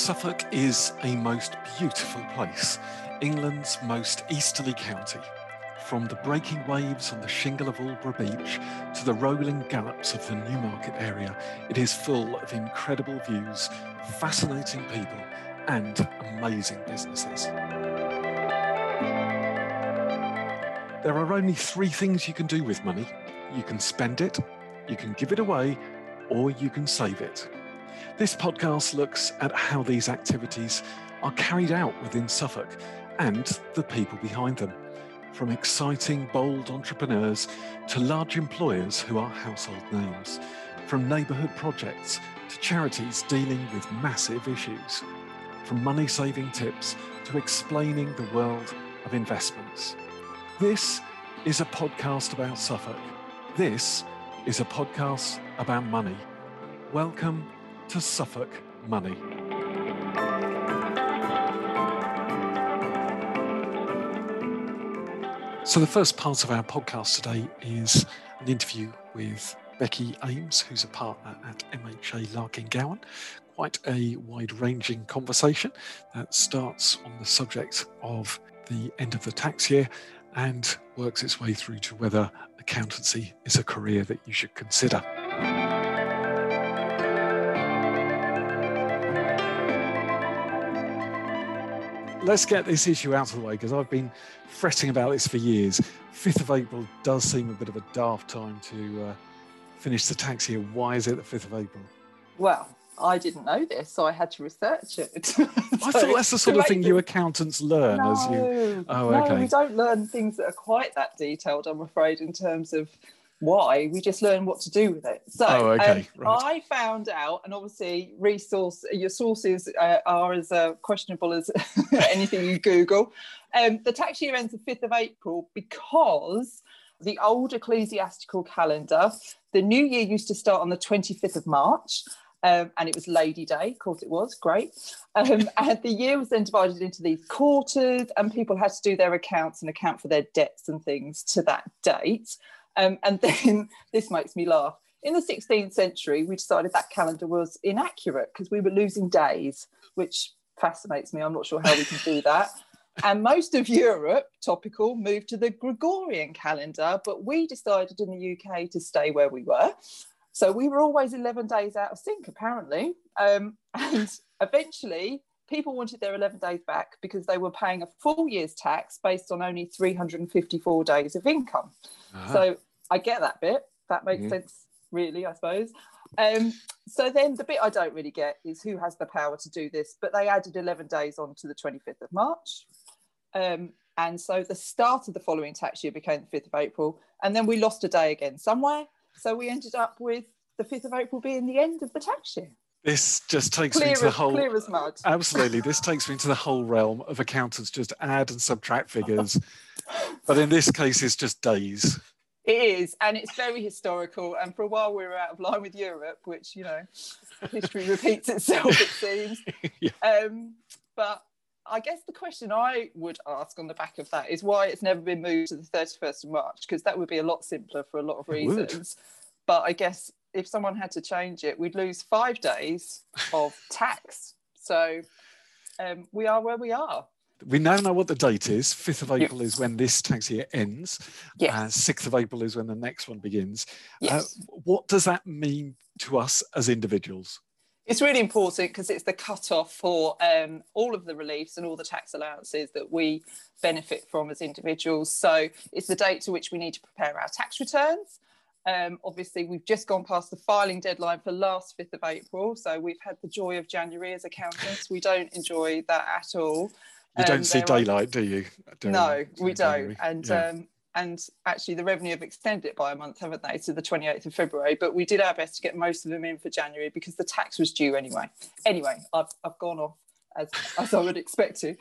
Suffolk is a most beautiful place, England's most easterly county. From the breaking waves on the shingle of Aldeburgh Beach to the rolling gallops of the Newmarket area, it is full of incredible views, fascinating people, and amazing businesses. There are only three things you can do with money you can spend it, you can give it away, or you can save it. This podcast looks at how these activities are carried out within Suffolk and the people behind them, from exciting, bold entrepreneurs to large employers who are household names, from neighbourhood projects to charities dealing with massive issues, from money saving tips to explaining the world of investments. This is a podcast about Suffolk. This is a podcast about money. Welcome to Suffolk Money. So, the first part of our podcast today is an interview with Becky Ames, who's a partner at MHA Larking Gowen. Quite a wide ranging conversation that starts on the subject of the end of the tax year and works its way through to whether accountancy is a career that you should consider. Let's get this issue out of the way because I've been fretting about this for years. 5th of April does seem a bit of a daft time to uh, finish the tax year. Why is it the 5th of April? Well, I didn't know this, so I had to research it. so, I thought that's the sort of thing you accountants learn no, as you. Oh, no, okay. we don't learn things that are quite that detailed. I'm afraid in terms of why we just learn what to do with it so oh, okay. um, right. i found out and obviously resource your sources uh, are as uh, questionable as anything you google um, the tax year ends the 5th of april because the old ecclesiastical calendar the new year used to start on the 25th of march um, and it was Lady Day, of course it was, great. Um, and the year was then divided into these quarters, and people had to do their accounts and account for their debts and things to that date. Um, and then this makes me laugh. In the 16th century, we decided that calendar was inaccurate because we were losing days, which fascinates me. I'm not sure how we can do that. And most of Europe, topical, moved to the Gregorian calendar, but we decided in the UK to stay where we were. So we were always 11 days out of sync, apparently. Um, and eventually, people wanted their 11 days back because they were paying a full year's tax based on only 354 days of income. Uh-huh. So I get that bit. That makes mm-hmm. sense, really, I suppose. Um, so then the bit I don't really get is who has the power to do this, but they added 11 days on to the 25th of March. Um, and so the start of the following tax year became the 5th of April. And then we lost a day again somewhere. So we ended up with the 5th of April being the end of the tax year. This just takes clear me to the whole. Clear as mud. Absolutely, this takes me to the whole realm of accountants just add and subtract figures, but in this case, it's just days. It is, and it's very historical. And for a while, we were out of line with Europe, which you know, history repeats itself. It seems. yeah. um, but I guess the question I would ask on the back of that is why it's never been moved to the 31st of March, because that would be a lot simpler for a lot of reasons. But I guess if someone had to change it, we'd lose five days of tax. So um, we are where we are. We now know what the date is. 5th of April is when this tax year ends. Yes. Uh, 6th of April is when the next one begins. Uh, yes. Uh, what does that mean to us as individuals? It's really important because it's the cut-off for um, all of the reliefs and all the tax allowances that we benefit from as individuals. So it's the date to which we need to prepare our tax returns. Um, obviously, we've just gone past the filing deadline for last 5th of April. So we've had the joy of January as accountants. We don't enjoy that at all. You don't um, see daylight, do you? no, we don't. And yeah. um, and actually, the revenue have extended it by a month, haven't they, to the 28th of February? But we did our best to get most of them in for January because the tax was due anyway. Anyway, I've, I've gone off as, as I would expect to.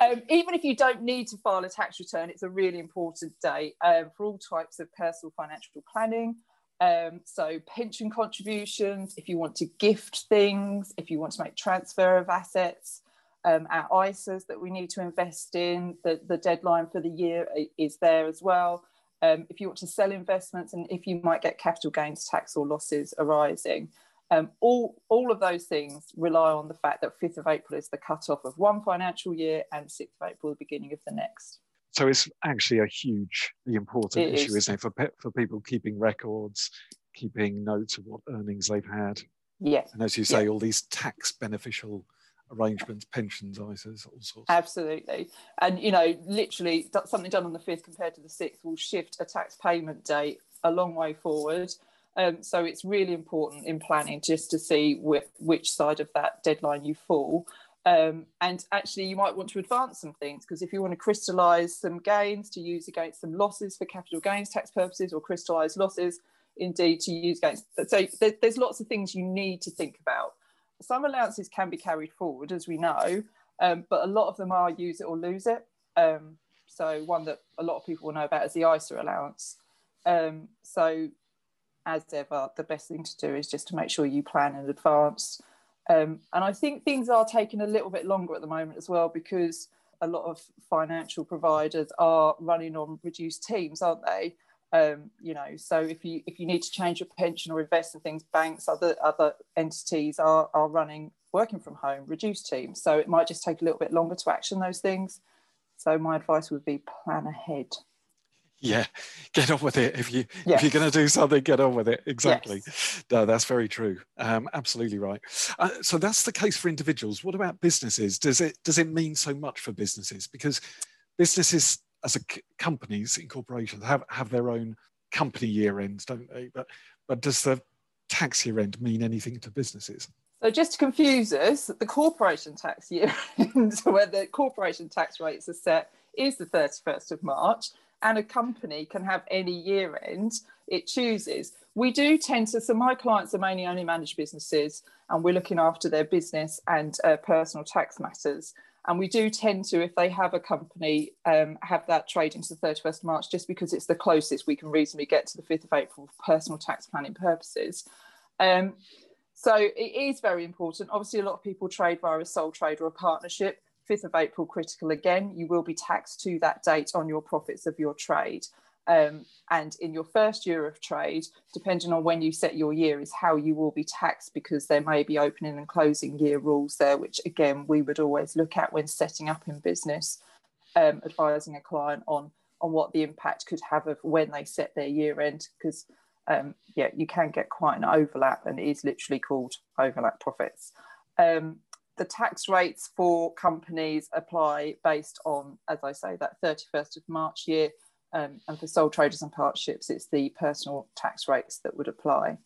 Um, even if you don't need to file a tax return, it's a really important day um, for all types of personal financial planning. Um, so, pension contributions, if you want to gift things, if you want to make transfer of assets, um, our ISAs that we need to invest in, the, the deadline for the year is there as well. Um, if you want to sell investments and if you might get capital gains tax or losses arising. Um, all, all of those things rely on the fact that 5th of April is the cut-off of one financial year and 6th of April the beginning of the next. So it's actually a hugely important it issue, is. isn't it, for, for people keeping records, keeping notes of what earnings they've had. Yeah. And as you say, yeah. all these tax beneficial arrangements, pensions, ISAs, all sorts. Absolutely. And, you know, literally something done on the 5th compared to the 6th will shift a tax payment date a long way forward. Um, so it's really important in planning just to see wh- which side of that deadline you fall. Um, and actually, you might want to advance some things because if you want to crystallize some gains to use against some losses for capital gains tax purposes or crystallize losses indeed to use against. So there, there's lots of things you need to think about. Some allowances can be carried forward, as we know, um, but a lot of them are use it or lose it. Um, so one that a lot of people will know about is the ISA allowance. Um, so as ever, the best thing to do is just to make sure you plan in advance. Um, and I think things are taking a little bit longer at the moment as well because a lot of financial providers are running on reduced teams, aren't they? Um, you know, so if you if you need to change your pension or invest in things, banks, other other entities are are running working from home, reduced teams. So it might just take a little bit longer to action those things. So my advice would be plan ahead. Yeah, get on with it. If you yes. if you're going to do something, get on with it. Exactly. Yes. No, that's very true. Um, absolutely right. Uh, so that's the case for individuals. What about businesses? Does it does it mean so much for businesses? Because businesses as companies in corporations have, have their own company year ends, don't they? But but does the tax year end mean anything to businesses? So just to confuse us, the corporation tax year end, where the corporation tax rates are set, is the 31st of March, and a company can have any year end it chooses. We do tend to, so my clients are mainly only managed businesses, and we're looking after their business and uh, personal tax matters. And we do tend to, if they have a company, um, have that trade into the 31st of March, just because it's the closest we can reasonably get to the 5th of April for personal tax planning purposes. Um, so it is very important. Obviously, a lot of people trade via a sole trade or a partnership. 5th of April, critical again, you will be taxed to that date on your profits of your trade. Um, and in your first year of trade, depending on when you set your year, is how you will be taxed because there may be opening and closing year rules there, which again we would always look at when setting up in business, um, advising a client on on what the impact could have of when they set their year end because um, yeah, you can get quite an overlap, and it is literally called overlap profits. Um, the tax rates for companies apply based on, as I say, that 31st of March year um, and for sole traders and partnerships, it's the personal tax rates that would apply.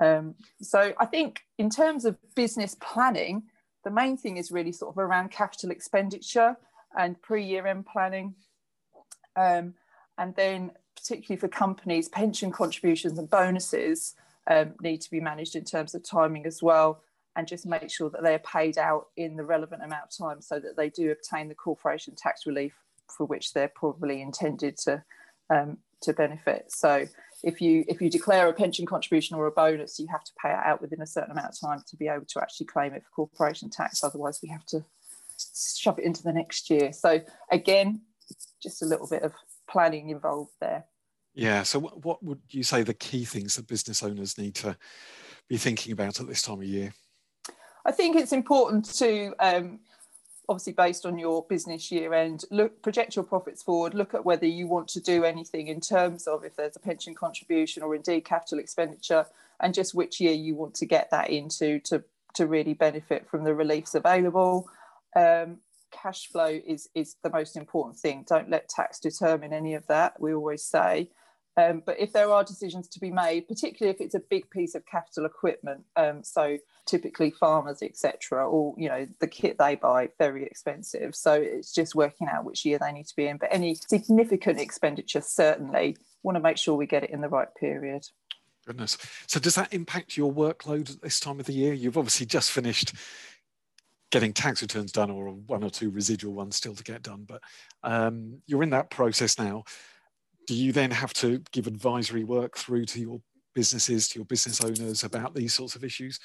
Um, so I think in terms of business planning, the main thing is really sort of around capital expenditure and pre-year end planning. Um, and then particularly for companies, pension contributions and bonuses um, need to be managed in terms of timing as well and just make sure that they're paid out in the relevant amount of time so that they do obtain the corporation tax relief for which they're probably intended to um, to benefit. So if you if you declare a pension contribution or a bonus, you have to pay it out within a certain amount of time to be able to actually claim it for corporation tax. Otherwise, we have to shove it into the next year. So again, just a little bit of planning involved there. Yeah. So what would you say the key things that business owners need to be thinking about at this time of year? I think it's important to um, obviously based on your business year end look project your profits forward look at whether you want to do anything in terms of if there's a pension contribution or indeed capital expenditure and just which year you want to get that into to to really benefit from the reliefs available. Um, cash flow is is the most important thing. Don't let tax determine any of that we always say. Um, but if there are decisions to be made, particularly if it's a big piece of capital equipment, um, so typically farmers, etc., or you know the kit they buy very expensive. So it's just working out which year they need to be in. But any significant expenditure, certainly want to make sure we get it in the right period. Goodness. So does that impact your workload at this time of the year? You've obviously just finished getting tax returns done, or one or two residual ones still to get done, but um, you're in that process now do you then have to give advisory work through to your businesses, to your business owners about these sorts of issues?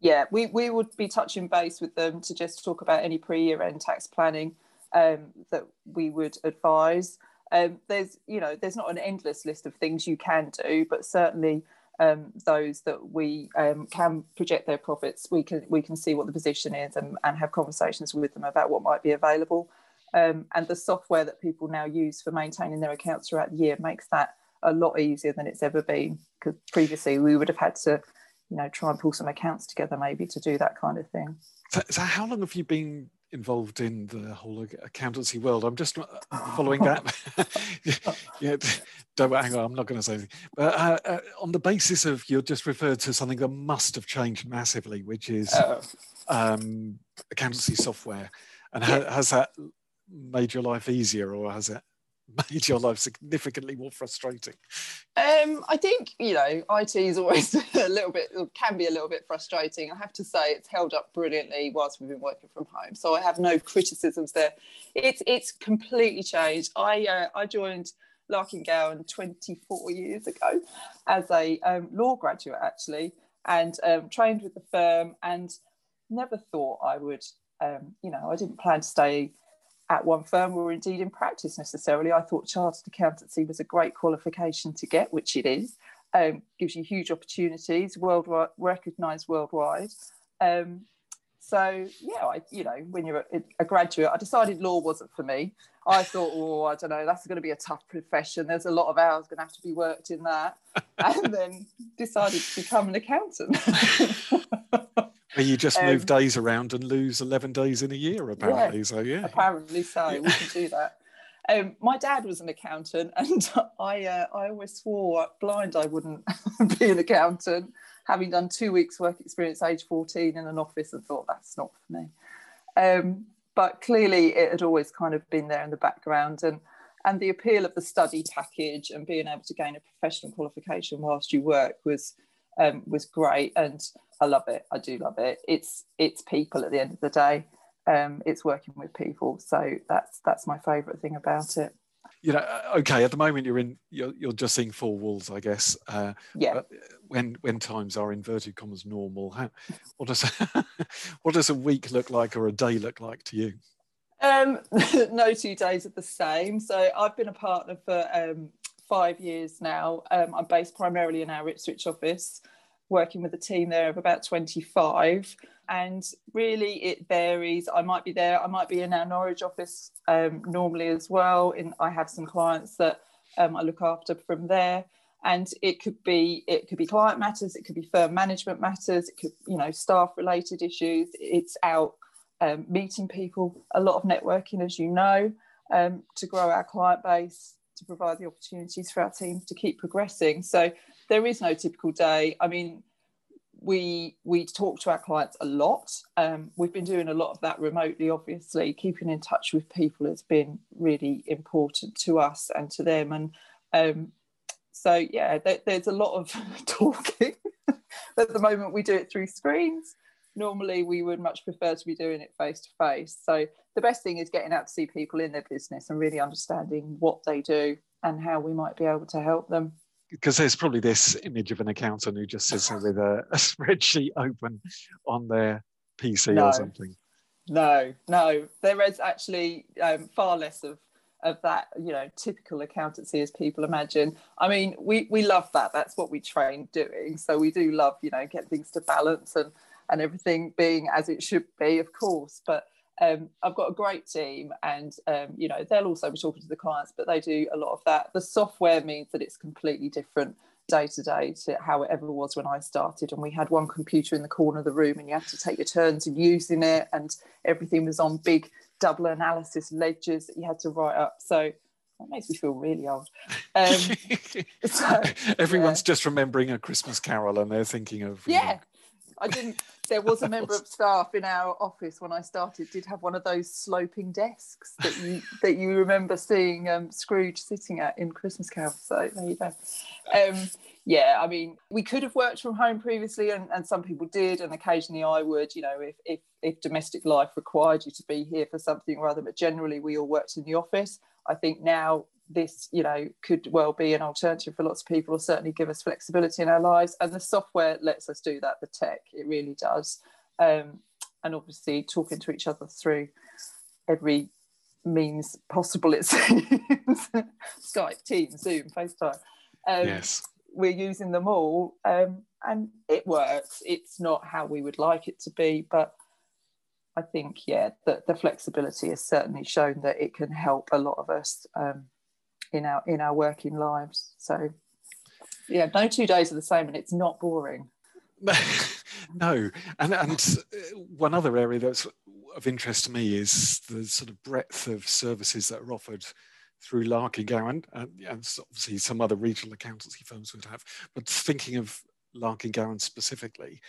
Yeah, we, we would be touching base with them to just talk about any pre-year end tax planning um, that we would advise. Um, there's, you know, there's not an endless list of things you can do, but certainly um, those that we um, can project their profits, we can we can see what the position is and, and have conversations with them about what might be available. Um, and the software that people now use for maintaining their accounts throughout the year makes that a lot easier than it's ever been. Because previously we would have had to, you know, try and pull some accounts together maybe to do that kind of thing. So, so how long have you been involved in the whole accountancy world. I'm just uh, following that. yeah, don't hang on. I'm not going to say anything. But uh, uh, on the basis of you just referred to something that must have changed massively, which is oh. um, accountancy software, and yeah. has that made your life easier, or has it made your life significantly more frustrating? Um, I think you know IT is always a little bit can be a little bit frustrating. I have to say it's held up brilliantly whilst we've been working from home, so I have no criticisms there. It's it's completely changed. I uh, I joined Larking Gowen 24 years ago as a um, law graduate actually, and um, trained with the firm, and never thought I would. Um, you know, I didn't plan to stay at one firm or indeed in practice necessarily. I thought chartered accountancy was a great qualification to get, which it is. Um, gives you huge opportunities, worldwide, recognised worldwide. Um, so yeah, I, you know, when you're a, a, graduate, I decided law wasn't for me. I thought, oh, I don't know, that's going to be a tough profession. There's a lot of hours going to have to be worked in that, and then decided to become an accountant. You just um, move days around and lose 11 days in a year, apparently. Yeah, so, yeah. Apparently so. We can do that. Um, my dad was an accountant, and I, uh, I always swore blind I wouldn't be an accountant, having done two weeks' work experience age 14 in an office and thought that's not for me. Um, but clearly, it had always kind of been there in the background. And, and the appeal of the study package and being able to gain a professional qualification whilst you work was um, was great, and I love it. I do love it. It's it's people at the end of the day. Um, it's working with people, so that's that's my favourite thing about it. You know, uh, okay. At the moment, you're in. You're, you're just seeing four walls, I guess. Uh, yeah. When when times are inverted commas normal, how, what does what does a week look like or a day look like to you? Um, no two days are the same. So I've been a partner for um, five years now. Um, I'm based primarily in our Ipswich office, working with a team there of about 25. And really, it varies. I might be there, I might be in our Norwich office um, normally as well. In, I have some clients that um, I look after from there. And it could be it could be client matters, it could be firm management matters, it could you know staff related issues. It's out um, meeting people, a lot of networking, as you know, um, to grow our client base, to provide the opportunities for our teams to keep progressing. So there is no typical day. I mean, we we talk to our clients a lot. Um, we've been doing a lot of that remotely. Obviously, keeping in touch with people has been really important to us and to them. And um, so, yeah, there, there's a lot of talking. At the moment, we do it through screens normally we would much prefer to be doing it face to face. So the best thing is getting out to see people in their business and really understanding what they do and how we might be able to help them. Because there's probably this image of an accountant who just sits there with a, a spreadsheet open on their PC no, or something. No, no, there is actually um, far less of of that you know typical accountancy as people imagine. I mean we we love that. That's what we train doing. So we do love you know get things to balance and and everything being as it should be, of course. But um, I've got a great team, and um, you know they'll also be talking to the clients, but they do a lot of that. The software means that it's completely different day to day to how it ever was when I started. And we had one computer in the corner of the room, and you had to take your turns in using it, and everything was on big double analysis ledgers that you had to write up. So that makes me feel really old. Um, so, Everyone's yeah. just remembering a Christmas Carol, and they're thinking of yeah. Know, I didn't. There was a member of staff in our office when I started. Did have one of those sloping desks that you that you remember seeing um, Scrooge sitting at in Christmas Carol. So there you go. Um, yeah, I mean, we could have worked from home previously, and, and some people did, and occasionally I would. You know, if if if domestic life required you to be here for something or other, but generally we all worked in the office. I think now this you know could well be an alternative for lots of people or certainly give us flexibility in our lives. And the software lets us do that the tech it really does. Um, and obviously talking to each other through every means possible it seems. Skype teams zoom facetime. Um, yes. we're using them all, um, and it works. It's not how we would like it to be, but I think yeah, the, the flexibility has certainly shown that it can help a lot of us um, in our in our working lives. So yeah, no two days are the same, and it's not boring. no, and and uh, one other area that's of interest to me is the sort of breadth of services that are offered through Larking Gowen, and, and obviously some other regional accountancy firms would have. But thinking of Larking Gowen specifically,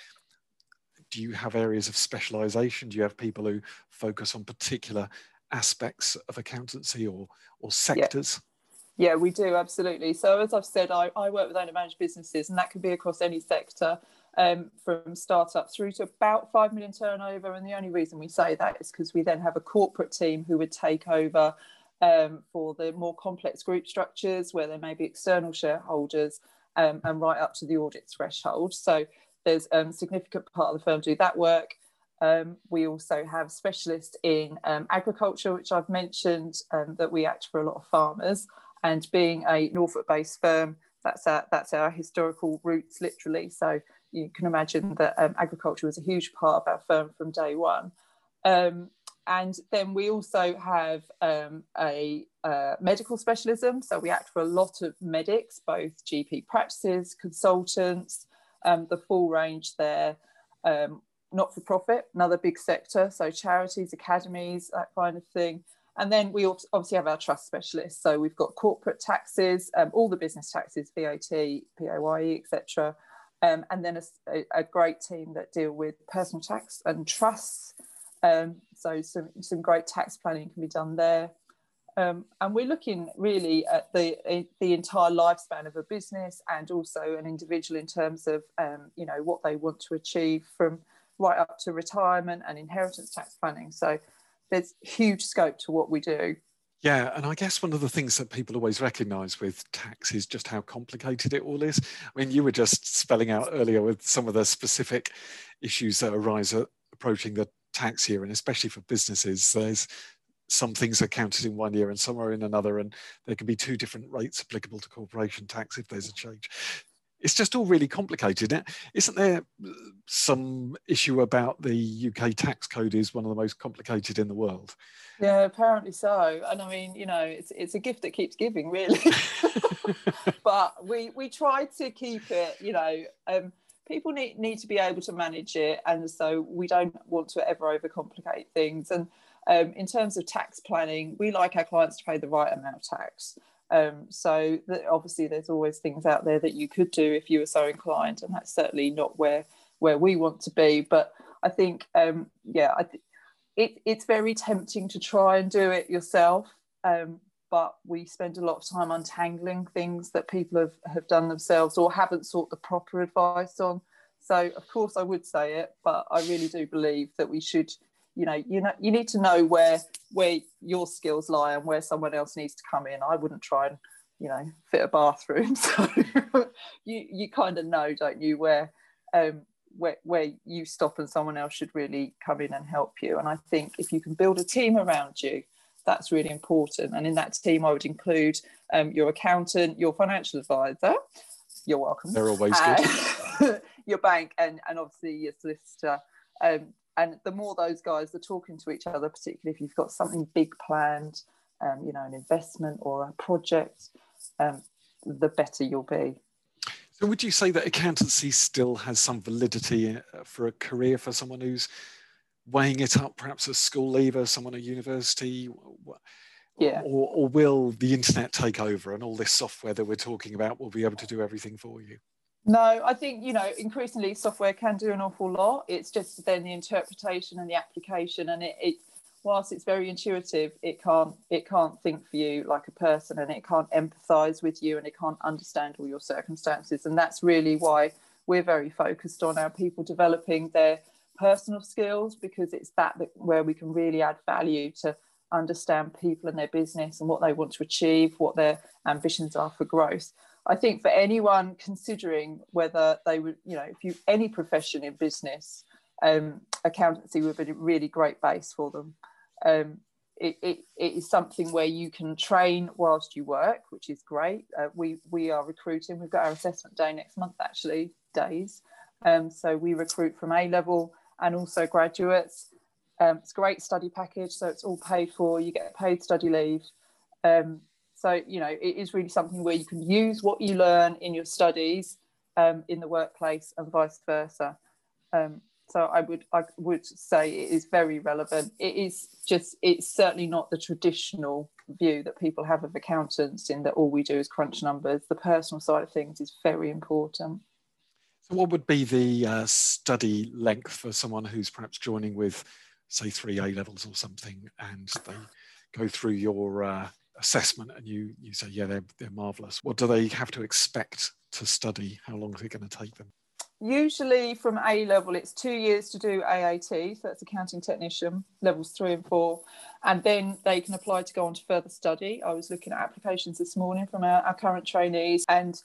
do you have areas of specialization? Do you have people who focus on particular aspects of accountancy or or sectors? Yeah, yeah we do absolutely. So as I've said, I, I work with owner managed businesses, and that can be across any sector. Um, from startup through to about 5 million turnover. And the only reason we say that is because we then have a corporate team who would take over um, for the more complex group structures where there may be external shareholders um, and right up to the audit threshold. So there's a um, significant part of the firm do that work. Um, we also have specialists in um, agriculture, which I've mentioned um, that we act for a lot of farmers. And being a Norfolk-based firm, that's our, that's our historical roots, literally. So you can imagine that um, agriculture was a huge part of our firm from day one. Um, and then we also have um, a uh, medical specialism. So we act for a lot of medics, both GP practices, consultants, um, the full range there. Um, not for profit, another big sector. So charities, academies, that kind of thing. And then we obviously have our trust specialists. So we've got corporate taxes, um, all the business taxes, VAT, PAYE, etc. Um, and then a, a, great team that deal with personal tax and trusts. Um, so some, some great tax planning can be done there. Um, and we're looking really at the the entire lifespan of a business and also an individual in terms of um, you know what they want to achieve from right up to retirement and inheritance tax planning. So there's huge scope to what we do. Yeah, and I guess one of the things that people always recognise with tax is just how complicated it all is. I mean, you were just spelling out earlier with some of the specific issues that arise approaching the tax year, and especially for businesses, there's some things are counted in one year and some are in another, and there can be two different rates applicable to corporation tax if there's a change. It's just all really complicated. Isn't there some issue about the UK tax code is one of the most complicated in the world? Yeah, apparently so. And I mean, you know, it's it's a gift that keeps giving, really. but we we try to keep it, you know, um, people need need to be able to manage it, and so we don't want to ever overcomplicate things. And um, in terms of tax planning, we like our clients to pay the right amount of tax. Um, so obviously, there's always things out there that you could do if you were so inclined, and that's certainly not where where we want to be. But I think, um, yeah, I th- it, it's very tempting to try and do it yourself. Um, but we spend a lot of time untangling things that people have, have done themselves or haven't sought the proper advice on. So, of course, I would say it, but I really do believe that we should, you know, you know, you need to know where where your skills lie and where someone else needs to come in. I wouldn't try and, you know, fit a bathroom. So you you kind of know, don't you, where um, where, where you stop and someone else should really come in and help you. And I think if you can build a team around you, that's really important. And in that team, I would include um, your accountant, your financial advisor. You're welcome. They're always good. Uh, your bank, and, and obviously your solicitor. Um, and the more those guys are talking to each other, particularly if you've got something big planned, um, you know, an investment or a project, um, the better you'll be. So would you say that accountancy still has some validity uh, for a career for someone who's weighing it up, perhaps a school leaver, someone at university? Yeah. Or, or will the internet take over and all this software that we're talking about will be able to do everything for you? No, I think you know increasingly software can do an awful lot. It's just then the interpretation and the application, and it, it whilst it's very intuitive, it can't it can't think for you like a person, and it can't empathise with you, and it can't understand all your circumstances. And that's really why we're very focused on our people developing their personal skills because it's that, that where we can really add value to understand people and their business and what they want to achieve, what their ambitions are for growth. I think for anyone considering whether they would, you know, if you any profession in business, um, accountancy would be a really great base for them um, it, it, it is something where you can train whilst you work, which is great. Uh, we we are recruiting. We've got our assessment day next month, actually, days. Um, so we recruit from A level and also graduates. Um, it's a great study package, so it's all paid for. You get paid study leave. Um, so you know it is really something where you can use what you learn in your studies um, in the workplace and vice versa. Um, so I would I would say it is very relevant. It is just it's certainly not the traditional view that people have of accountants in that all we do is crunch numbers. The personal side of things is very important. So what would be the uh, study length for someone who's perhaps joining with, say, three A levels or something, and they go through your uh, assessment and you you say, yeah, they're they're marvelous. What do they have to expect to study? How long is it going to take them? usually from A level, it's two years to do AAT, so that's accounting technician, levels three and four, and then they can apply to go on to further study. I was looking at applications this morning from our, our current trainees, and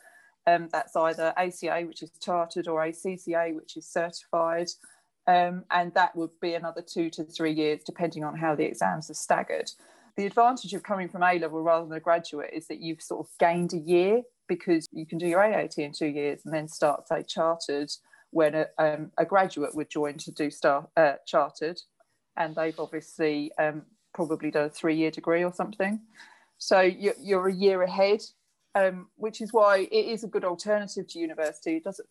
um, that's either ACA, which is chartered, or ACCA, which is certified. Um, and that would be another two to three years, depending on how the exams are staggered. The advantage of coming from A level rather than a graduate is that you've sort of gained a year because you can do your AAT in two years and then start, say, chartered when a, um, a graduate would join to do start, uh, chartered. And they've obviously um, probably done a three year degree or something. So you're, you're a year ahead, um, which is why it is a good alternative to university. It doesn't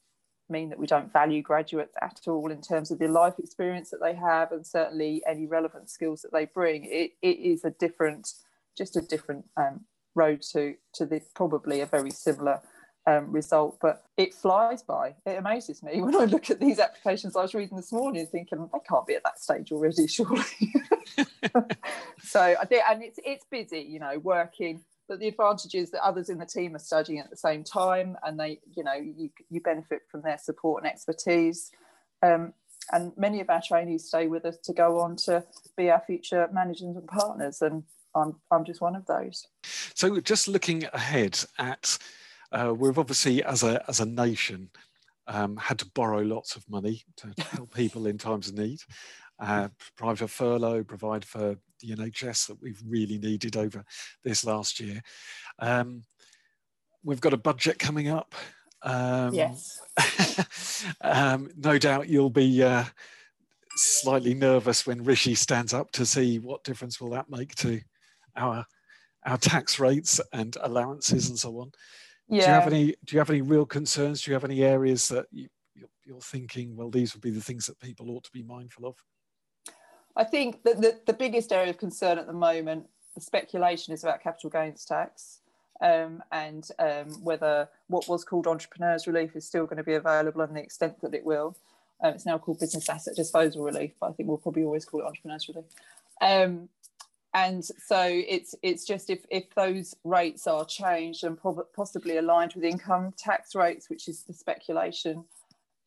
mean that we don't value graduates at all in terms of the life experience that they have and certainly any relevant skills that they bring. It, it is a different, just a different um, road to to the probably a very similar um, result, but it flies by. It amazes me when I look at these applications I was reading this morning, thinking I can't be at that stage already, surely. so I think, and it's it's busy, you know, working. But the advantage is that others in the team are studying at the same time, and they, you know, you you benefit from their support and expertise. Um, and many of our trainees stay with us to go on to be our future managers and partners, and I'm, I'm just one of those. So, just looking ahead at, uh, we've obviously, as a, as a nation, um, had to borrow lots of money to help people in times of need, uh, provide for furlough, provide for the NHS that we've really needed over this last year. Um, we've got a budget coming up. Um, yes. um, no doubt you'll be uh, slightly nervous when Rishi stands up to see what difference will that make to our our tax rates and allowances and so on. Yeah. Do you have any Do you have any real concerns? Do you have any areas that you, you're thinking? Well, these would be the things that people ought to be mindful of. I think that the, the biggest area of concern at the moment, the speculation is about capital gains tax. Um, and um, whether what was called entrepreneurs relief is still going to be available and the extent that it will. Um, it's now called business asset disposal relief, but I think we'll probably always call it entrepreneurs relief. Um, and so it's it's just if if those rates are changed and prob- possibly aligned with income tax rates, which is the speculation,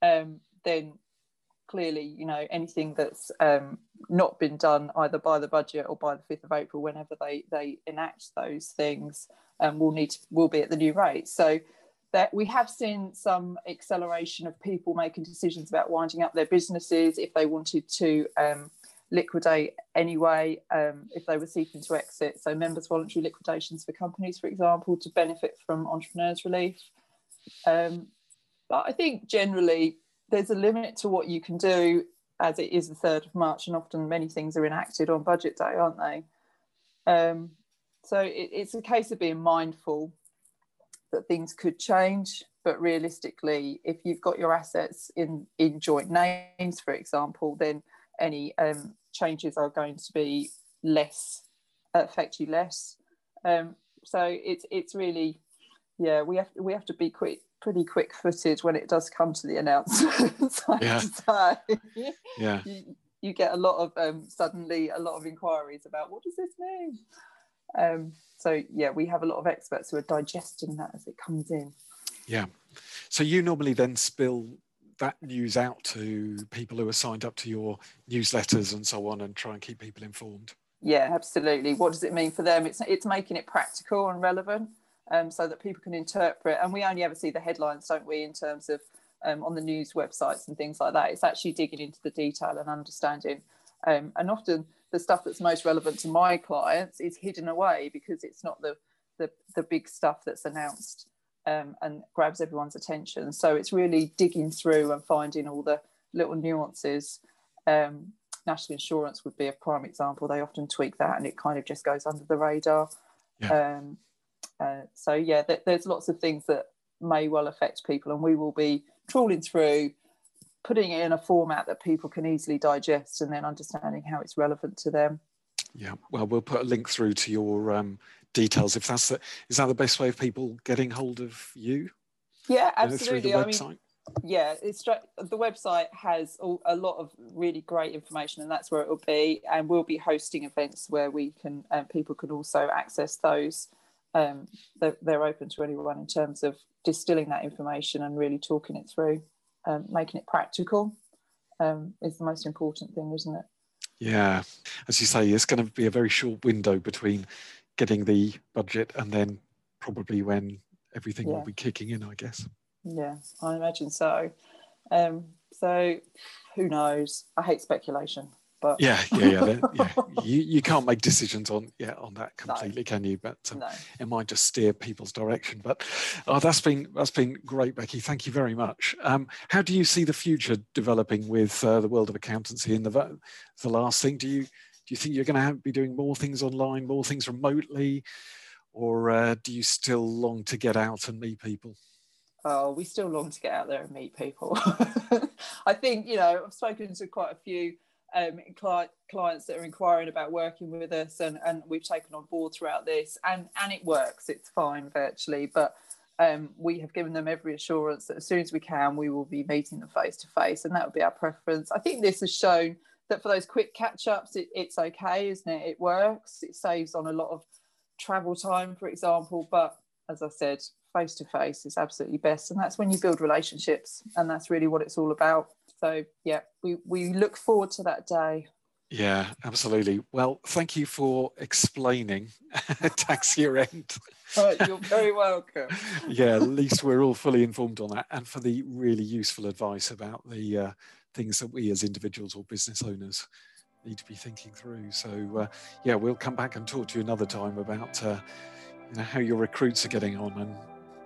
um, then clearly you know anything that's um, not been done either by the budget or by the fifth of April, whenever they they enact those things, um, will need to, will be at the new rate. So that we have seen some acceleration of people making decisions about winding up their businesses if they wanted to um, liquidate anyway um, if they were seeking to exit. So, members' voluntary liquidations for companies, for example, to benefit from entrepreneurs' relief. Um, but I think generally there's a limit to what you can do as it is the 3rd of March, and often many things are enacted on budget day, aren't they? Um, so, it, it's a case of being mindful that things could change. But realistically, if you've got your assets in, in joint names, for example, then any um, changes are going to be less affect you less. Um, so it's it's really yeah we have we have to be quick pretty quick footed when it does come to the announcements. yeah. yeah. You, you, get a lot of um, suddenly a lot of inquiries about what does this mean. Um, so yeah, we have a lot of experts who are digesting that as it comes in. Yeah. So you normally then spill that news out to people who are signed up to your newsletters and so on and try and keep people informed yeah absolutely what does it mean for them it's it's making it practical and relevant um, so that people can interpret and we only ever see the headlines don't we in terms of um, on the news websites and things like that it's actually digging into the detail and understanding Um, and often the stuff that's most relevant to my clients is hidden away because it's not the the, the big stuff that's announced um, and grabs everyone's attention. So it's really digging through and finding all the little nuances. Um, national insurance would be a prime example. They often tweak that and it kind of just goes under the radar. Yeah. Um, uh, so yeah, th- there's lots of things that may well affect people, and we will be trawling through, putting it in a format that people can easily digest, and then understanding how it's relevant to them. Yeah, well, we'll put a link through to your um, details if that's the, is that the best way of people getting hold of you? Yeah, absolutely. I mean, yeah, it's the website has a lot of really great information, and that's where it will be. And we'll be hosting events where we can um, people can also access those. Um, they're, they're, open to anyone in terms of distilling that information and really talking it through, um, making it practical. Um, is the most important thing, isn't it? Yeah, as you say, it's going to be a very short window between getting the budget and then probably when everything yeah. will be kicking in, I guess. Yeah, I imagine so. Um, so who knows? I hate speculation, but yeah, yeah, yeah. yeah. You, you can't make decisions on yeah on that completely, no. can you? But um, no. it might just steer people's direction. But oh, that's been that's been great, Becky. Thank you very much. Um, how do you see the future developing with uh, the world of accountancy? And the the last thing, do you do you think you're going to be doing more things online, more things remotely, or uh, do you still long to get out and meet people? Oh, we still long to get out there and meet people. I think you know I've spoken to quite a few um, cli- clients that are inquiring about working with us, and, and we've taken on board throughout this, and and it works. It's fine virtually, but um, we have given them every assurance that as soon as we can, we will be meeting them face to face, and that would be our preference. I think this has shown that for those quick catch ups, it, it's okay, isn't it? It works. It saves on a lot of travel time, for example. But as I said, face to face is absolutely best. And that's when you build relationships. And that's really what it's all about. So, yeah, we, we look forward to that day. Yeah, absolutely. Well, thank you for explaining tax year end. Oh, you're very welcome. yeah, at least we're all fully informed on that, and for the really useful advice about the uh, things that we as individuals or business owners need to be thinking through. So uh, yeah, we'll come back and talk to you another time about uh, you know how your recruits are getting on and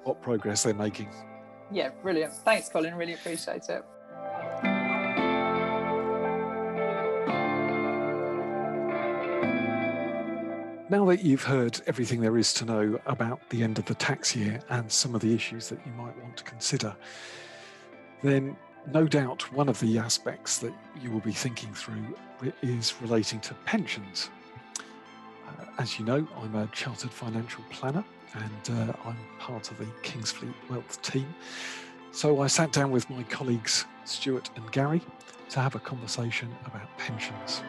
what progress they're making. Yeah, brilliant. Thanks, Colin. Really appreciate it. Now that you've heard everything there is to know about the end of the tax year and some of the issues that you might want to consider, then no doubt one of the aspects that you will be thinking through is relating to pensions. Uh, as you know, I'm a chartered financial planner and uh, I'm part of the Kingsfleet Wealth team. So I sat down with my colleagues Stuart and Gary to have a conversation about pensions.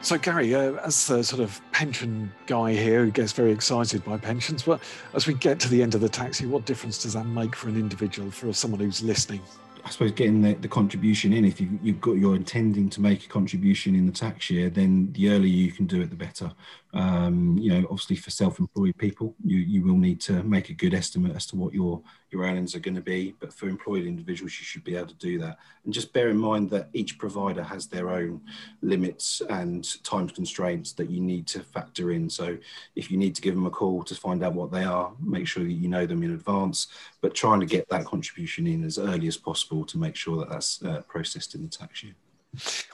So, Gary, uh, as the sort of pension guy here who gets very excited by pensions, well, as we get to the end of the tax year, what difference does that make for an individual, for someone who's listening? I suppose getting the, the contribution in, if you, you've got you're intending to make a contribution in the tax year, then the earlier you can do it, the better. Um, you know, obviously for self-employed people, you, you will need to make a good estimate as to what your your earnings are going to be. But for employed individuals, you should be able to do that. And just bear in mind that each provider has their own limits and time constraints that you need to factor in. So if you need to give them a call to find out what they are, make sure that you know them in advance. But trying to get that contribution in as early as possible to make sure that that's uh, processed in the tax year.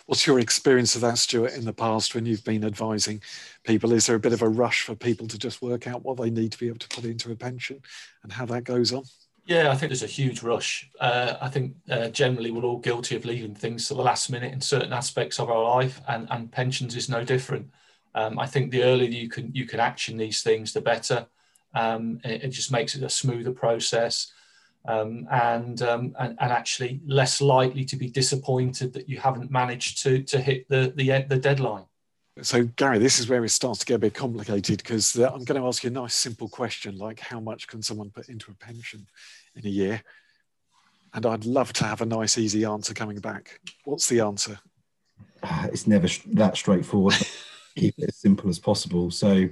What's your experience of that, Stuart, in the past when you've been advising people? Is there a bit of a rush for people to just work out what they need to be able to put into a pension and how that goes on? Yeah, I think there's a huge rush. Uh, I think uh, generally we're all guilty of leaving things to the last minute in certain aspects of our life, and, and pensions is no different. Um, I think the earlier you can you can action these things, the better. Um, it, it, just makes it a smoother process um, and, um, and, and actually less likely to be disappointed that you haven't managed to to hit the the, the deadline. So, Gary, this is where it starts to get a bit complicated because I'm going to ask you a nice, simple question like how much can someone put into a pension in a year? And I'd love to have a nice, easy answer coming back. What's the answer? It's never that straightforward. Keep it as simple as possible. So,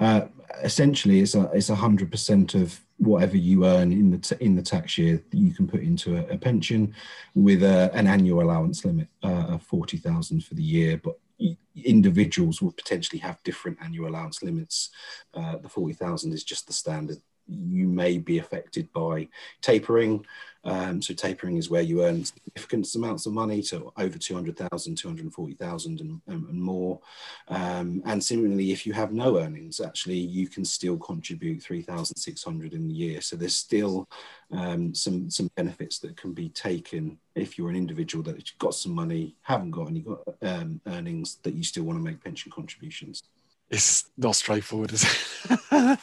uh, essentially, it's a it's a hundred percent of whatever you earn in the t- in the tax year, you can put into a, a pension with a, an annual allowance limit uh, of forty thousand for the year. But individuals will potentially have different annual allowance limits. Uh, the forty thousand is just the standard you may be affected by tapering. Um, so tapering is where you earn significant amounts of money to over 200,000, 240,000 and, and more. Um, and similarly, if you have no earnings, actually, you can still contribute 3,600 in the year. So there's still um, some, some benefits that can be taken if you're an individual that's got some money, haven't got any um, earnings, that you still want to make pension contributions it's not straightforward, is it?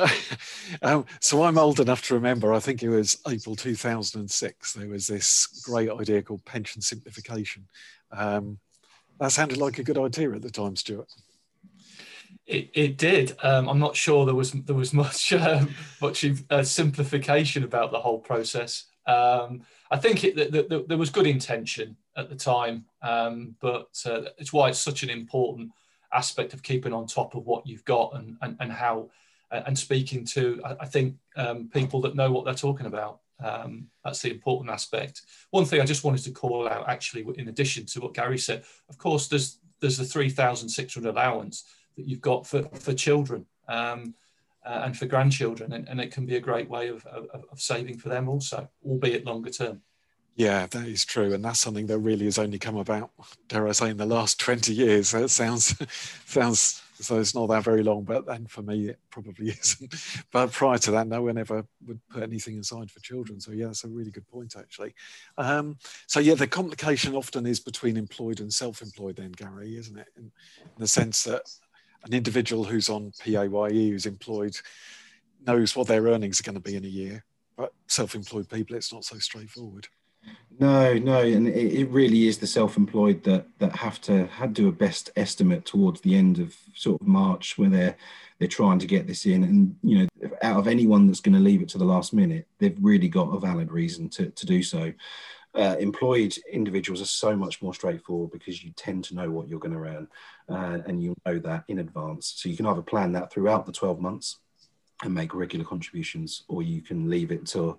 um, so I'm old enough to remember, I think it was April 2006, there was this great idea called pension simplification. Um, that sounded like a good idea at the time, Stuart. It, it did. Um, I'm not sure there was there was much um, much uh, simplification about the whole process. Um, I think it, the, the, there was good intention at the time, um, but uh, it's why it's such an important aspect of keeping on top of what you've got and and, and how and speaking to I, I think um, people that know what they're talking about. Um, that's the important aspect. One thing I just wanted to call out, actually, in addition to what Gary said, of course, there's there's the three thousand six hundred allowance that you've got for for children um, uh, and for grandchildren, and, and, it can be a great way of, of, of saving for them also, albeit longer term. Yeah, that is true, and that's something that really has only come about, dare I say, in the last twenty years. So it sounds sounds so it's not that very long, but then for me it probably isn't. But prior to that, no one ever would put anything aside for children. So yeah, that's a really good point actually. Um, so yeah, the complication often is between employed and self-employed, then Gary, isn't it? In, in the sense that an individual who's on PAYE, who's employed, knows what their earnings are going to be in a year, but self-employed people, it's not so straightforward. No, no, and it, it, really is the self-employed that that have to have do a best estimate towards the end of sort of March, where they're they're trying to get this in, and you know, out of anyone that's going to leave it to the last minute, they've really got a valid reason to to do so. Uh, employed individuals are so much more straightforward because you tend to know what you're going to earn, uh, and you know that in advance. So you can either plan that throughout the 12 months and make regular contributions, or you can leave it till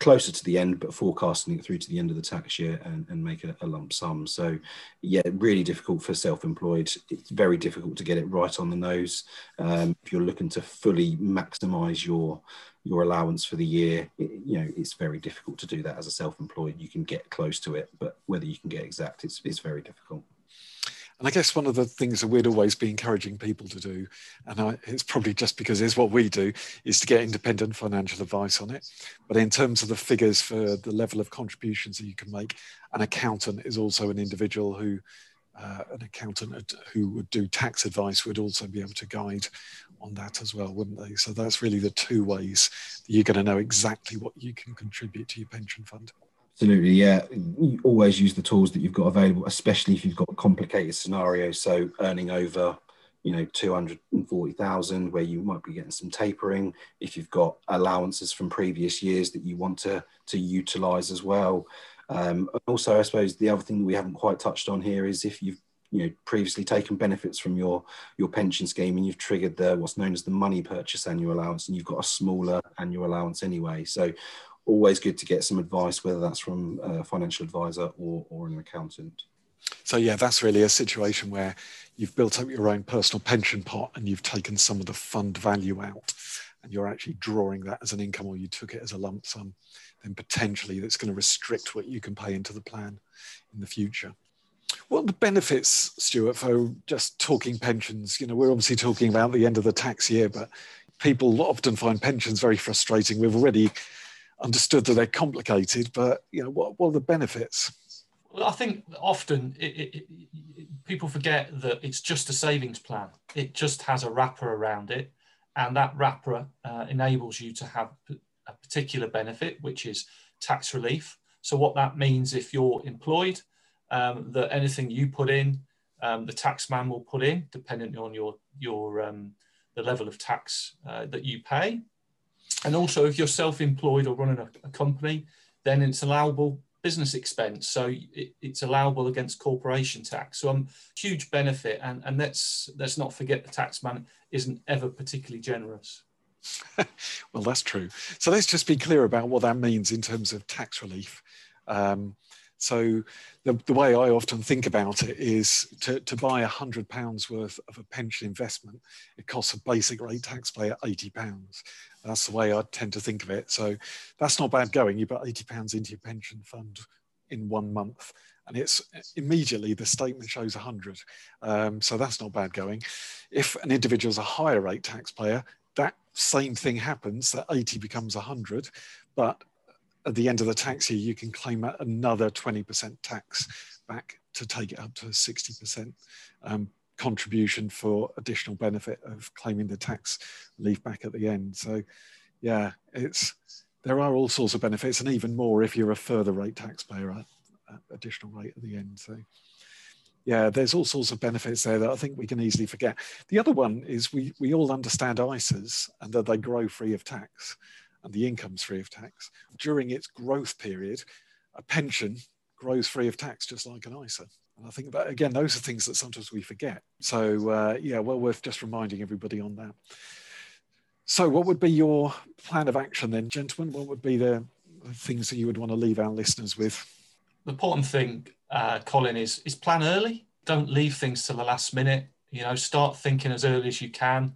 closer to the end, but forecasting it through to the end of the tax year and, and make a, a, lump sum. So, yeah, really difficult for self-employed. It's very difficult to get it right on the nose. Um, if you're looking to fully maximise your your allowance for the year, it, you know, it's very difficult to do that as a self-employed. You can get close to it, but whether you can get exact, it's, it's very difficult. And I guess one of the things that we'd always be encouraging people to do, and I, it's probably just because it's what we do, is to get independent financial advice on it. But in terms of the figures for the level of contributions that you can make, an accountant is also an individual who, uh, an accountant who would do tax advice would also be able to guide on that as well, wouldn't they? So that's really the two ways that you're going to know exactly what you can contribute to your pension fund. Absolutely, yeah. You always use the tools that you've got available, especially if you've got complicated scenarios. So earning over, you know, two hundred and forty thousand, where you might be getting some tapering. If you've got allowances from previous years that you want to to utilise as well. Um, also, I suppose the other thing that we haven't quite touched on here is if you've you know previously taken benefits from your your pension scheme and you've triggered the what's known as the money purchase annual allowance and you've got a smaller annual allowance anyway so always good to get some advice, whether that's from a financial advisor or, or an accountant. So yeah, that's really a situation where you've built up your own personal pension pot and you've taken some of the fund value out and you're actually drawing that as an income or you took it as a lump sum, then potentially that's going to restrict what you can pay into the plan in the future. What are the benefits, Stuart, for just talking pensions? You know, we're obviously talking about the end of the tax year, but people often find pensions very frustrating. We've already understood that they're complicated, but you know, what, what are the benefits? Well, I think often it, it, it, people forget that it's just a savings plan. It just has a wrapper around it, and that wrapper uh, enables you to have a particular benefit, which is tax relief. So, what that means if you're employed, um, that anything you put in, um, the taxman will put in, depending on your your um, the level of tax uh, that you pay. And also, if you're self-employed or running a, a company, then it's allowable business expense. So it, it's allowable against corporation tax. So a um, huge benefit. And, and let's let's not forget the tax man isn't ever particularly generous. well, that's true. So let's just be clear about what that means in terms of tax relief. Um, so the, the way I often think about it is to, to buy a hundred pounds worth of a pension investment, it costs a basic rate taxpayer 80 pounds. That's the way I tend to think of it. So that's not bad going. You put 80 pounds into your pension fund in one month and it's immediately the statement shows 100. Um, so that's not bad going. If an individual is a higher rate taxpayer, that same thing happens, that 80 becomes 100, but at the end of the tax year, you can claim another 20% tax back to take it up to 60% um, contribution for additional benefit of claiming the tax leave back at the end. So, yeah, it's there are all sorts of benefits, and even more if you're a further rate taxpayer at, additional rate at the end. So, yeah, there's all sorts of benefits there that I think we can easily forget. The other one is we we all understand ISAs and that they grow free of tax and the income's free of tax. During its growth period, a pension grows free of tax just like an ISA. And I think that, again, those are things that sometimes we forget. So, uh, yeah, well worth just reminding everybody on that. So, what would be your plan of action then, gentlemen? What would be the things that you would want to leave our listeners with? The important thing, uh, Colin, is, is plan early. Don't leave things to the last minute. You know, start thinking as early as you can.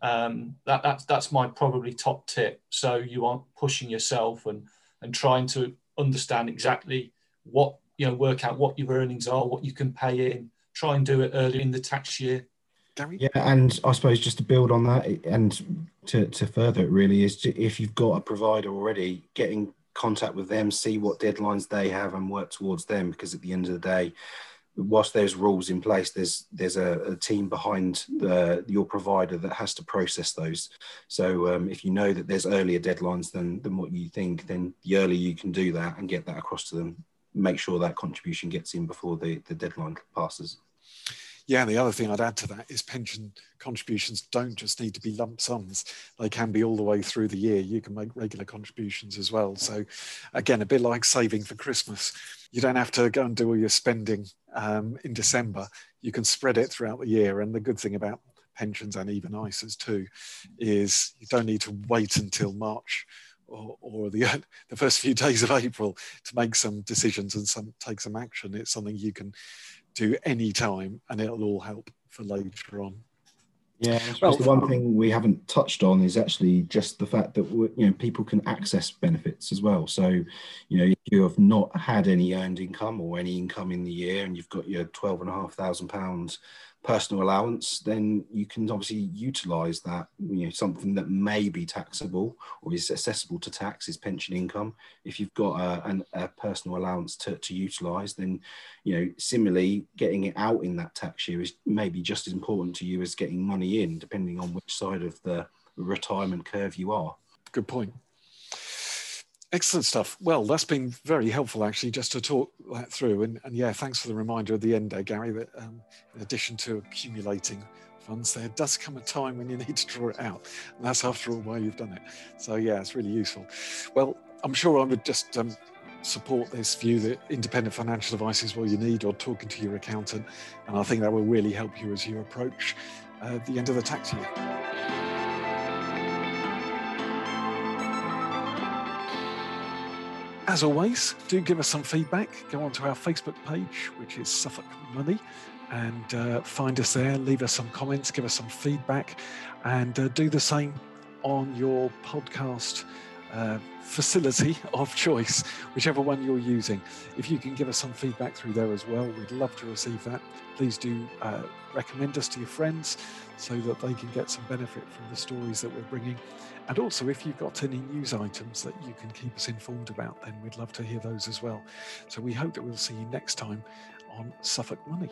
Um, that, that's that's my probably top tip. So you aren't pushing yourself and and trying to understand exactly what you know, work out what your earnings are, what you can pay in. Try and do it early in the tax year. Gary? Yeah, and I suppose just to build on that and to, to further it really is to, if you've got a provider already, get in contact with them, see what deadlines they have and work towards them because at the end of the day, whilst there's rules in place, there's there's a, a team behind the, your provider that has to process those. So um, if you know that there's earlier deadlines than than what you think, then the earlier you can do that and get that across to them, make sure that contribution gets in before the, the deadline passes. Yeah, the other thing I'd add to that is pension contributions don't just need to be lump sums. They can be all the way through the year. You can make regular contributions as well. So, again, a bit like saving for Christmas. You don't have to go and do all your spending um, in December. You can spread it throughout the year. And the good thing about pensions and even ISAs too is you don't need to wait until March or, or, the the first few days of April to make some decisions and some take some action. It's something you can do any time and it'll all help for later on. Yeah, well, the one thing we haven't touched on is actually just the fact that you know people can access benefits as well. So, you know, you have not had any earned income or any income in the year, and you've got your twelve and a half thousand pounds personal allowance, then you can obviously utilize that. You know, something that may be taxable or is accessible to tax is pension income. If you've got a, an, a personal allowance to, to utilize, then, you know, similarly, getting it out in that tax year is maybe just as important to you as getting money in, depending on which side of the retirement curve you are. Good point. Excellent stuff. Well, that's been very helpful actually, just to talk that through. And, and yeah, thanks for the reminder at the end there, Gary, that um, in addition to accumulating funds, there does come a time when you need to draw it out. And that's after all why you've done it. So yeah, it's really useful. Well, I'm sure I would just um, support this view that independent financial advice is what you need or talking to your accountant. And I think that will really help you as you approach uh, the end of the tax year. As always, do give us some feedback. Go onto our Facebook page, which is Suffolk Money, and uh, find us there. Leave us some comments, give us some feedback, and uh, do the same on your podcast uh, facility of choice, whichever one you're using. If you can give us some feedback through there as well, we'd love to receive that. Please do uh, recommend us to your friends so that they can get some benefit from the stories that we're bringing. And also, if you've got any news items that you can keep us informed about, then we'd love to hear those as well. So we hope that we'll see you next time on Suffolk Money.